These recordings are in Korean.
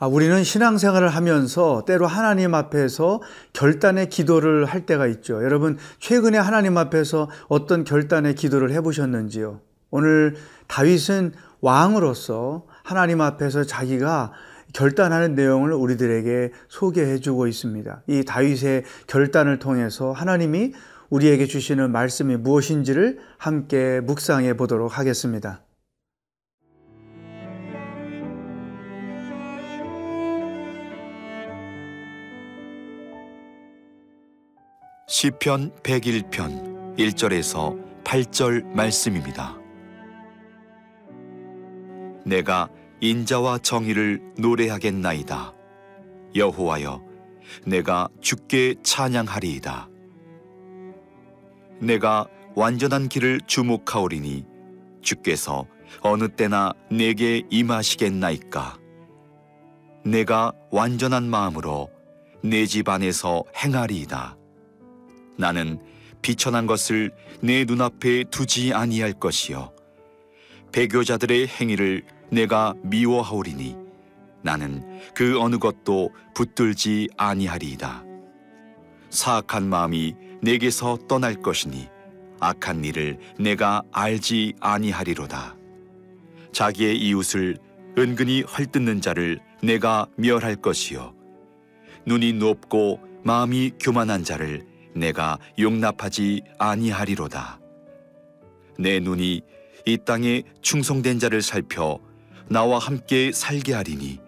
아, 우리는 신앙생활을 하면서 때로 하나님 앞에서 결단의 기도를 할 때가 있죠. 여러분, 최근에 하나님 앞에서 어떤 결단의 기도를 해보셨는지요? 오늘 다윗은 왕으로서 하나님 앞에서 자기가 결단하는 내용을 우리들에게 소개해 주고 있습니다. 이 다윗의 결단을 통해서 하나님이 우리에게 주시는 말씀이 무엇인지를 함께 묵상해 보도록 하겠습니다. 시편 101편 1절에서 8절 말씀입니다. 내가 인자와 정의를 노래하겠나이다. 여호와여, 내가 주께 찬양하리이다. 내가 완전한 길을 주목하오리니 주께서 어느 때나 내게 임하시겠나이까. 내가 완전한 마음으로 내 집 안에서 행하리이다. 나는 비천한 것을 내 눈앞에 두지 아니할 것이요. 배교자들의 행위를 내가 미워하오리니 나는 그 어느 것도 붙들지 아니하리이다. 사악한 마음이 내게서 떠날 것이니 악한 일을 내가 알지 아니하리로다. 자기의 이웃을 은근히 헐뜯는 자를 내가 멸할 것이요. 눈이 높고 마음이 교만한 자를 내가 용납하지 아니하리로다. 내 눈이 이 땅에 충성된 자를 살펴 나와 함께 살게 하리니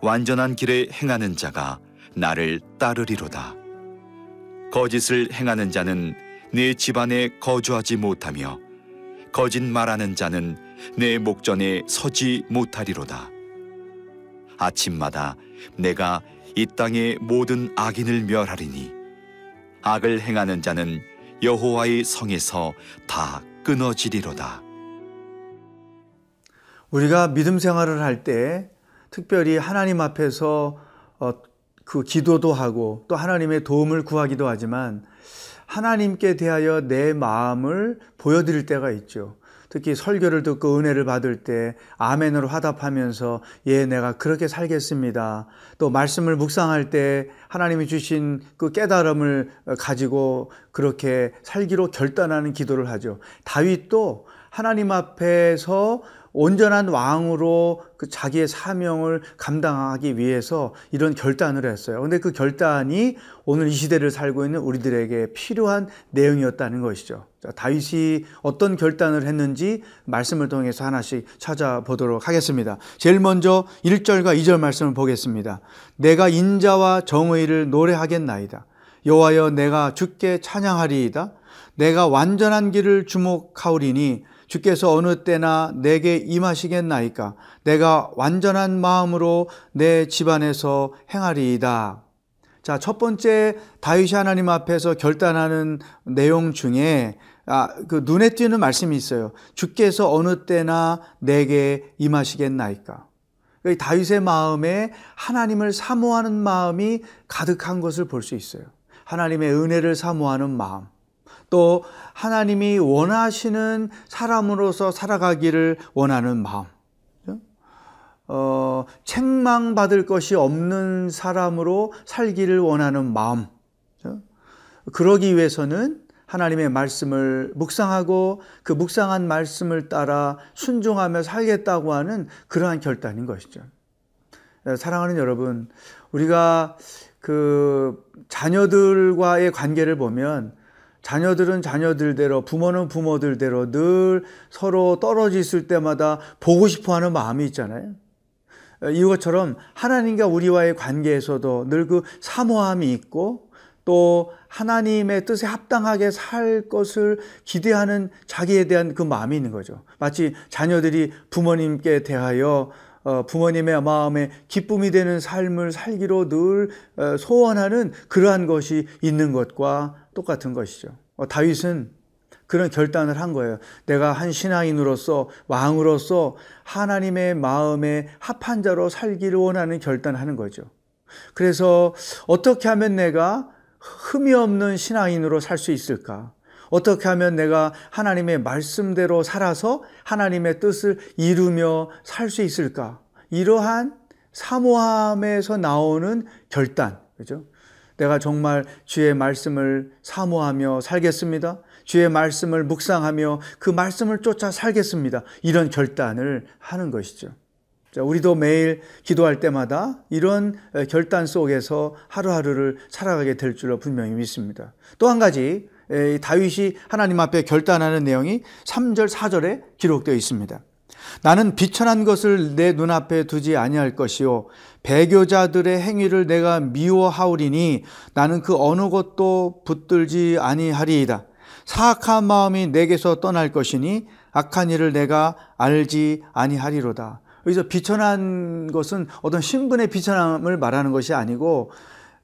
완전한 길에 행하는 자가 나를 따르리로다. 거짓을 행하는 자는 내 집안에 거주하지 못하며 거짓 말하는 자는 내 목전에 서지 못하리로다. 아침마다 내가 이 땅의 모든 악인을 멸하리니 악을 행하는 자는 여호와의 성에서 다 끊어지리로다. 우리가 믿음 생활을 할 때 특별히 하나님 앞에서 어, 그 기도도 하고 또 하나님의 도움을 구하기도 하지만 하나님께 대하여 내 마음을 보여드릴 때가 있죠. 특히 설교를 듣고 은혜를 받을 때 아멘으로 화답하면서 예, 내가 그렇게 살겠습니다. 또 말씀을 묵상할 때 하나님이 주신 그 깨달음을 가지고 그렇게 살기로 결단하는 기도를 하죠. 다윗도 하나님 앞에서 온전한 왕으로 그 자기의 사명을 감당하기 위해서 이런 결단을 했어요. 근데 그 결단이 오늘 이 시대를 살고 있는 우리들에게 필요한 내용이었다는 것이죠. 자, 다윗이 어떤 결단을 했는지 말씀을 통해서 하나씩 찾아보도록 하겠습니다. 제일 먼저 1절과 2절 말씀을 보겠습니다. 내가 인자와 정의를 노래하겠나이다. 여호와여 내가 주께 찬양하리이다. 내가 완전한 길을 주목하오리니 주께서 어느 때나 내게 임하시겠나이까? 내가 완전한 마음으로 내 집안에서 행하리이다. 자, 첫 번째 다윗이 하나님 앞에서 결단하는 내용 중에 아, 그 눈에 띄는 말씀이 있어요. 주께서 어느 때나 내게 임하시겠나이까? 다윗의 마음에 하나님을 사모하는 마음이 가득한 것을 볼 수 있어요. 하나님의 은혜를 사모하는 마음. 또 하나님이 원하시는 사람으로서 살아가기를 원하는 마음. 어, 책망받을 것이 없는 사람으로 살기를 원하는 마음. 그러기 위해서는 하나님의 말씀을 묵상하고 그 묵상한 말씀을 따라 순종하며 살겠다고 하는 그러한 결단인 것이죠. 사랑하는 여러분, 우리가 그 자녀들과의 관계를 보면 자녀들은 자녀들대로 부모는 부모들대로 늘 서로 있을 때마다 보고 싶어 하는 마음이 있잖아요. 이것처럼 하나님과 우리와의 관계에서도 늘 그 사모함이 있고 또 하나님의 뜻에 합당하게 살 것을 기대하는 자기에 대한 그 마음이 있는 거죠. 마치 자녀들이 부모님께 대하여 어, 부모님의 마음에 기쁨이 되는 삶을 살기로 늘 어, 소원하는 그러한 것이 있는 것과 똑같은 것이죠. 어, 다윗은 그런 결단을 한 거예요. 내가 한 신앙인으로서 왕으로서 하나님의 마음에 합한 자로 살기를 원하는 결단을 하는 거죠. 그래서 어떻게 하면 내가 흠이 없는 신앙인으로 살 수 있을까? 어떻게 하면 내가 하나님의 말씀대로 살아서 하나님의 뜻을 이루며 살 수 있을까? 이러한 사모함에서 나오는 결단, 그죠? 내가 정말 주의 말씀을 사모하며 살겠습니다. 주의 말씀을 묵상하며 그 말씀을 쫓아 살겠습니다. 이런 결단을 하는 것이죠. 자, 우리도 매일 기도할 때마다 이런 결단 속에서 하루하루를 살아가게 될 줄로 분명히 믿습니다. 또 한 가지 다윗이 하나님 앞에 결단하는 내용이 3절 4절에 기록되어 있습니다. 나는 비천한 것을 내 눈앞에 두지 아니할 것이요 배교자들의 행위를 내가 미워하오리니 나는 그 어느 것도 붙들지 아니하리이다. 사악한 마음이 내게서 떠날 것이니 악한 일을 내가 알지 아니하리로다. 여기서 비천한 것은 어떤 신분의 비천함을 말하는 것이 아니고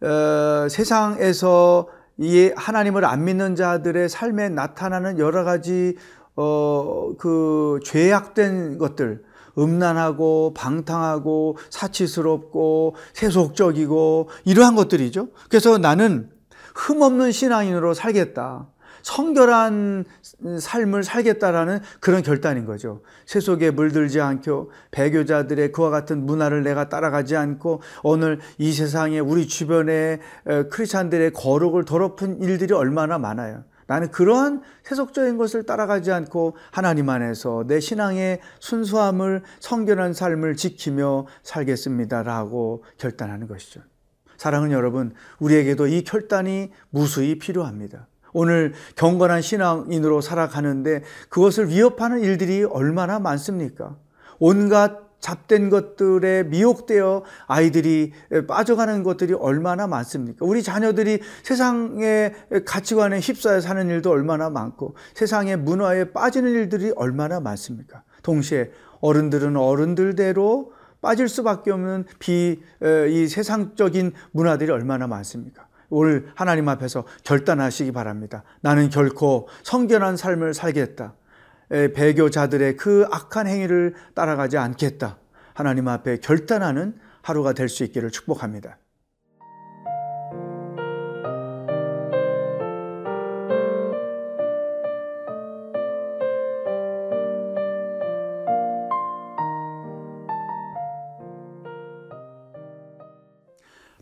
어, 세상에서 이 하나님을 안 믿는 자들의 삶에 나타나는 여러 가지 어, 그 죄악된 것들, 음란하고 방탕하고 사치스럽고 세속적이고 이러한 것들이죠. 그래서 나는 흠없는 신앙인으로 살겠다. 성결한 삶을 살겠다라는 그런 결단인 거죠. 세속에 물들지 않고 배교자들의 그와 같은 문화를 내가 따라가지 않고 오늘 이 세상에 우리 주변에 크리스찬들의 거룩을 더럽힌 일들이 얼마나 많아요. 나는 그러한 세속적인 것을 따라가지 않고 하나님 안에서 내 신앙의 순수함을 성결한 삶을 지키며 살겠습니다라고 결단하는 것이죠. 사랑하는 여러분, 우리에게도 이 결단이 무수히 필요합니다. 오늘 경건한 신앙인으로 살아가는데 그것을 위협하는 일들이 얼마나 많습니까? 온갖 잡된 것들에 미혹되어 아이들이 빠져가는 것들이 얼마나 많습니까? 우리 자녀들이 세상의 가치관에 휩싸여 사는 일도 얼마나 많고 세상의 문화에 빠지는 일들이 얼마나 많습니까? 동시에 어른들은 어른들대로 빠질 수밖에 없는 비, 이 세상적인 문화들이 얼마나 많습니까? 오늘 하나님 앞에서 결단하시기 바랍니다. 나는 결코 성결한 삶을 살겠다. 배교자들의 그 악한 행위를 따라가지 않겠다. 하나님 앞에 결단하는 하루가 될 수 있기를 축복합니다.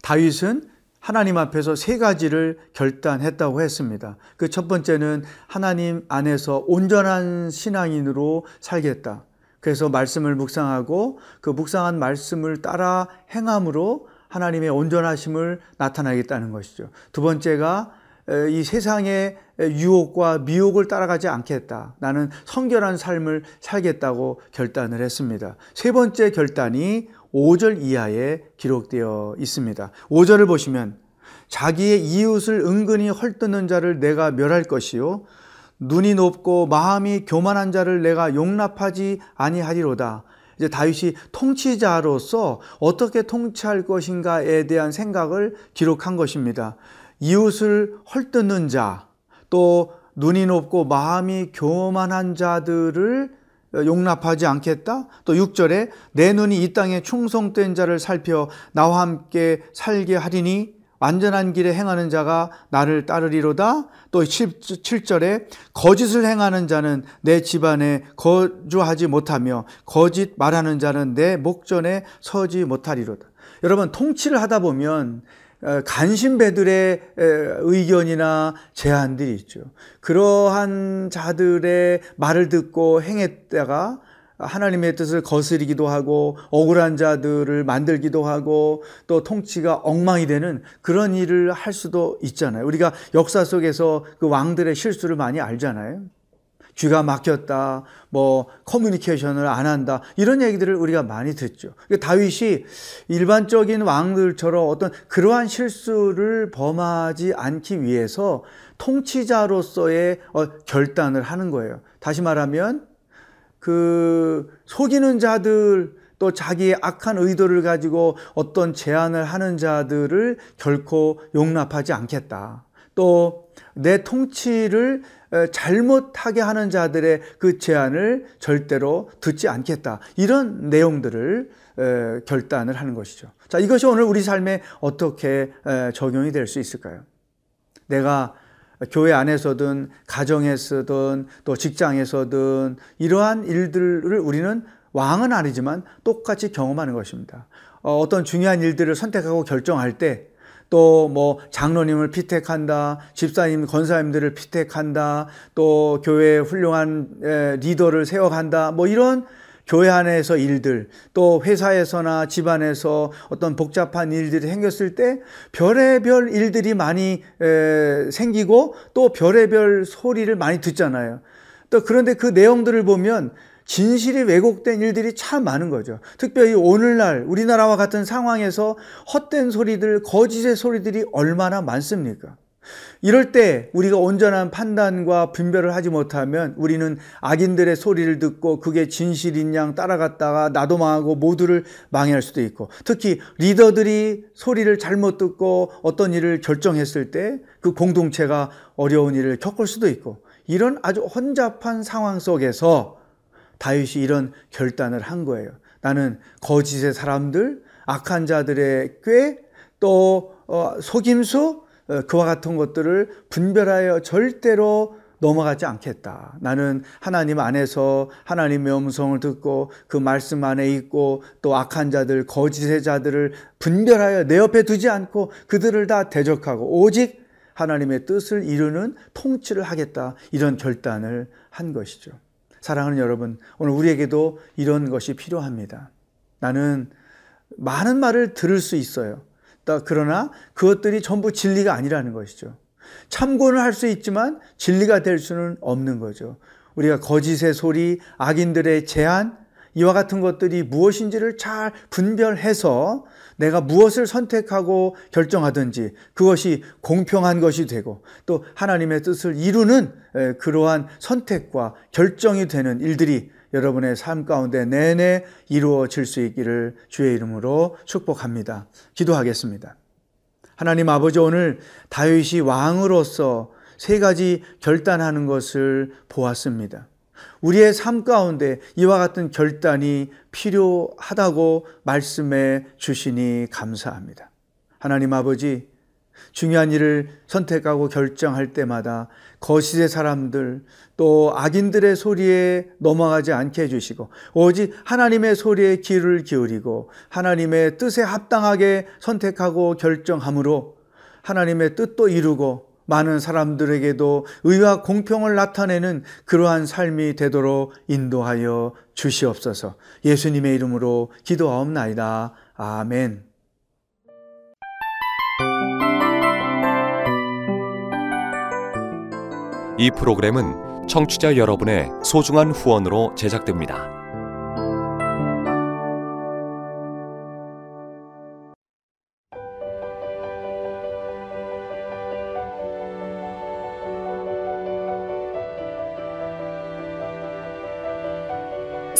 다윗은 하나님 앞에서 세 가지를 결단했다고 했습니다. 그 첫 번째는 하나님 안에서 온전한 신앙인으로 살겠다. 그래서 말씀을 묵상하고 그 묵상한 말씀을 따라 행함으로 하나님의 온전하심을 나타나겠다는 것이죠. 두 번째가 이 세상의 유혹과 미혹을 따라가지 않겠다. 나는 성결한 삶을 살겠다고 결단을 했습니다. 세 번째 결단이 5절 이하에 기록되어 있습니다. 5절을 보시면 자기의 이웃을 은근히 헐뜯는 자를 내가 멸할 것이요 눈이 높고 마음이 교만한 자를 내가 용납하지 아니하리로다. 이제 다윗이 통치자로서 어떻게 통치할 것인가에 대한 생각을 기록한 것입니다. 이웃을 헐뜯는 자, 또 눈이 높고 마음이 교만한 자들을 용납하지 않겠다. 또 6절에 내 눈이 이 땅에 충성된 자를 살펴 나와 함께 살게 하리니 완전한 길에 행하는 자가 나를 따르리로다. 또 7절에 거짓을 행하는 자는 내 집안에 거주하지 못하며 거짓 말하는 자는 내 목전에 서지 못하리로다. 여러분 통치를 하다 보면 어, 간신배들의 의견이나 제안들이 있죠. 그러한 자들의 말을 듣고 행했다가 하나님의 뜻을 거스리기도 하고 억울한 자들을 만들기도 하고 또 통치가 엉망이 되는 그런 일을 할 수도 있잖아요. 우리가 역사 속에서 그 왕들의 실수를 많이 알잖아요. 귀가 막혔다, 뭐 커뮤니케이션을 안 한다 이런 얘기들을 우리가 많이 듣죠. 그러니까 다윗이 일반적인 왕들처럼 어떤 그러한 실수를 범하지 않기 위해서 통치자로서의 어, 결단을 하는 거예요. 다시 말하면 그 속이는 자들 또 자기의 악한 의도를 가지고 어떤 제안을 하는 자들을 결코 용납하지 않겠다. 또 내 통치를 잘못하게 하는 자들의 그 제안을 절대로 듣지 않겠다. 이런 내용들을 결단을 하는 것이죠. 자, 이것이 오늘 우리 삶에 어떻게 적용이 될 수 있을까요? 내가 교회 안에서든 가정에서든 또 직장에서든 이러한 일들을 우리는 왕은 아니지만 똑같이 경험하는 것입니다. 어, 어떤 중요한 일들을 선택하고 결정할 때 또 뭐 장로님을 피택한다, 집사님, 권사님들을 피택한다, 또 교회 훌륭한 에, 리더를 세워간다, 뭐 이런 교회 안에서 일들, 또 회사에서나 집안에서 어떤 복잡한 일들이 생겼을 때 별의별 일들이 많이 에, 생기고 또 별의별 소리를 많이 듣잖아요. 또 그런데 그 내용들을 보면 진실이 왜곡된 일들이 참 많은 거죠. 특별히 오늘날 우리나라와 같은 상황에서 헛된 소리들, 거짓의 소리들이 얼마나 많습니까? 이럴 때 우리가 온전한 판단과 분별을 하지 못하면 우리는 악인들의 소리를 듣고 그게 진실인 양 따라갔다가 나도 망하고 모두를 망할 수도 있고 특히 리더들이 소리를 잘못 듣고 어떤 일을 결정했을 때 그 공동체가 어려운 일을 겪을 수도 있고 이런 아주 혼잡한 상황 속에서 다윗이 이런 결단을 한 거예요. 나는 거짓의 사람들, 악한 자들의 꾀, 또 어, 속임수, 어, 그와 같은 것들을 분별하여 절대로 넘어가지 않겠다. 나는 하나님 안에서 하나님의 음성을 듣고 그 말씀 안에 있고 또 악한 자들, 거짓의 자들을 분별하여 내 옆에 두지 않고 그들을 다 대적하고 오직 하나님의 뜻을 이루는 통치를 하겠다. 이런 결단을 한 것이죠. 사랑하는 여러분, 오늘 우리에게도 이런 것이 필요합니다. 나는 많은 말을 들을 수 있어요. 그러나 그것들이 전부 진리가 아니라는 것이죠. 참고는 할 수 있지만 진리가 될 수는 없는 거죠. 우리가 거짓의 소리, 악인들의 제안, 이와 같은 것들이 무엇인지를 잘 분별해서 내가 무엇을 선택하고 결정하든지 그것이 공평한 것이 되고 또 하나님의 뜻을 이루는 그러한 선택과 결정이 되는 일들이 여러분의 삶 가운데 내내 이루어질 수 있기를 주의 이름으로 축복합니다. 기도하겠습니다. 하나님 아버지 오늘 다윗이 왕으로서 세 가지 결단하는 것을 보았습니다. 우리의 삶 가운데 이와 같은 결단이 필요하다고 말씀해 주시니 감사합니다. 하나님 아버지, 중요한 일을 선택하고 결정할 때마다 거짓의 사람들 또 악인들의 소리에 넘어가지 않게 해주시고 오직 하나님의 소리에 귀를 기울이고 하나님의 뜻에 합당하게 선택하고 결정함으로 하나님의 뜻도 이루고 많은 사람들에게도 의와 공평을 나타내는 그러한 삶이 되도록 인도하여 주시옵소서. 예수님의 이름으로 기도하옵나이다. 아멘. 이 프로그램은 청취자 여러분의 소중한 후원으로 제작됩니다.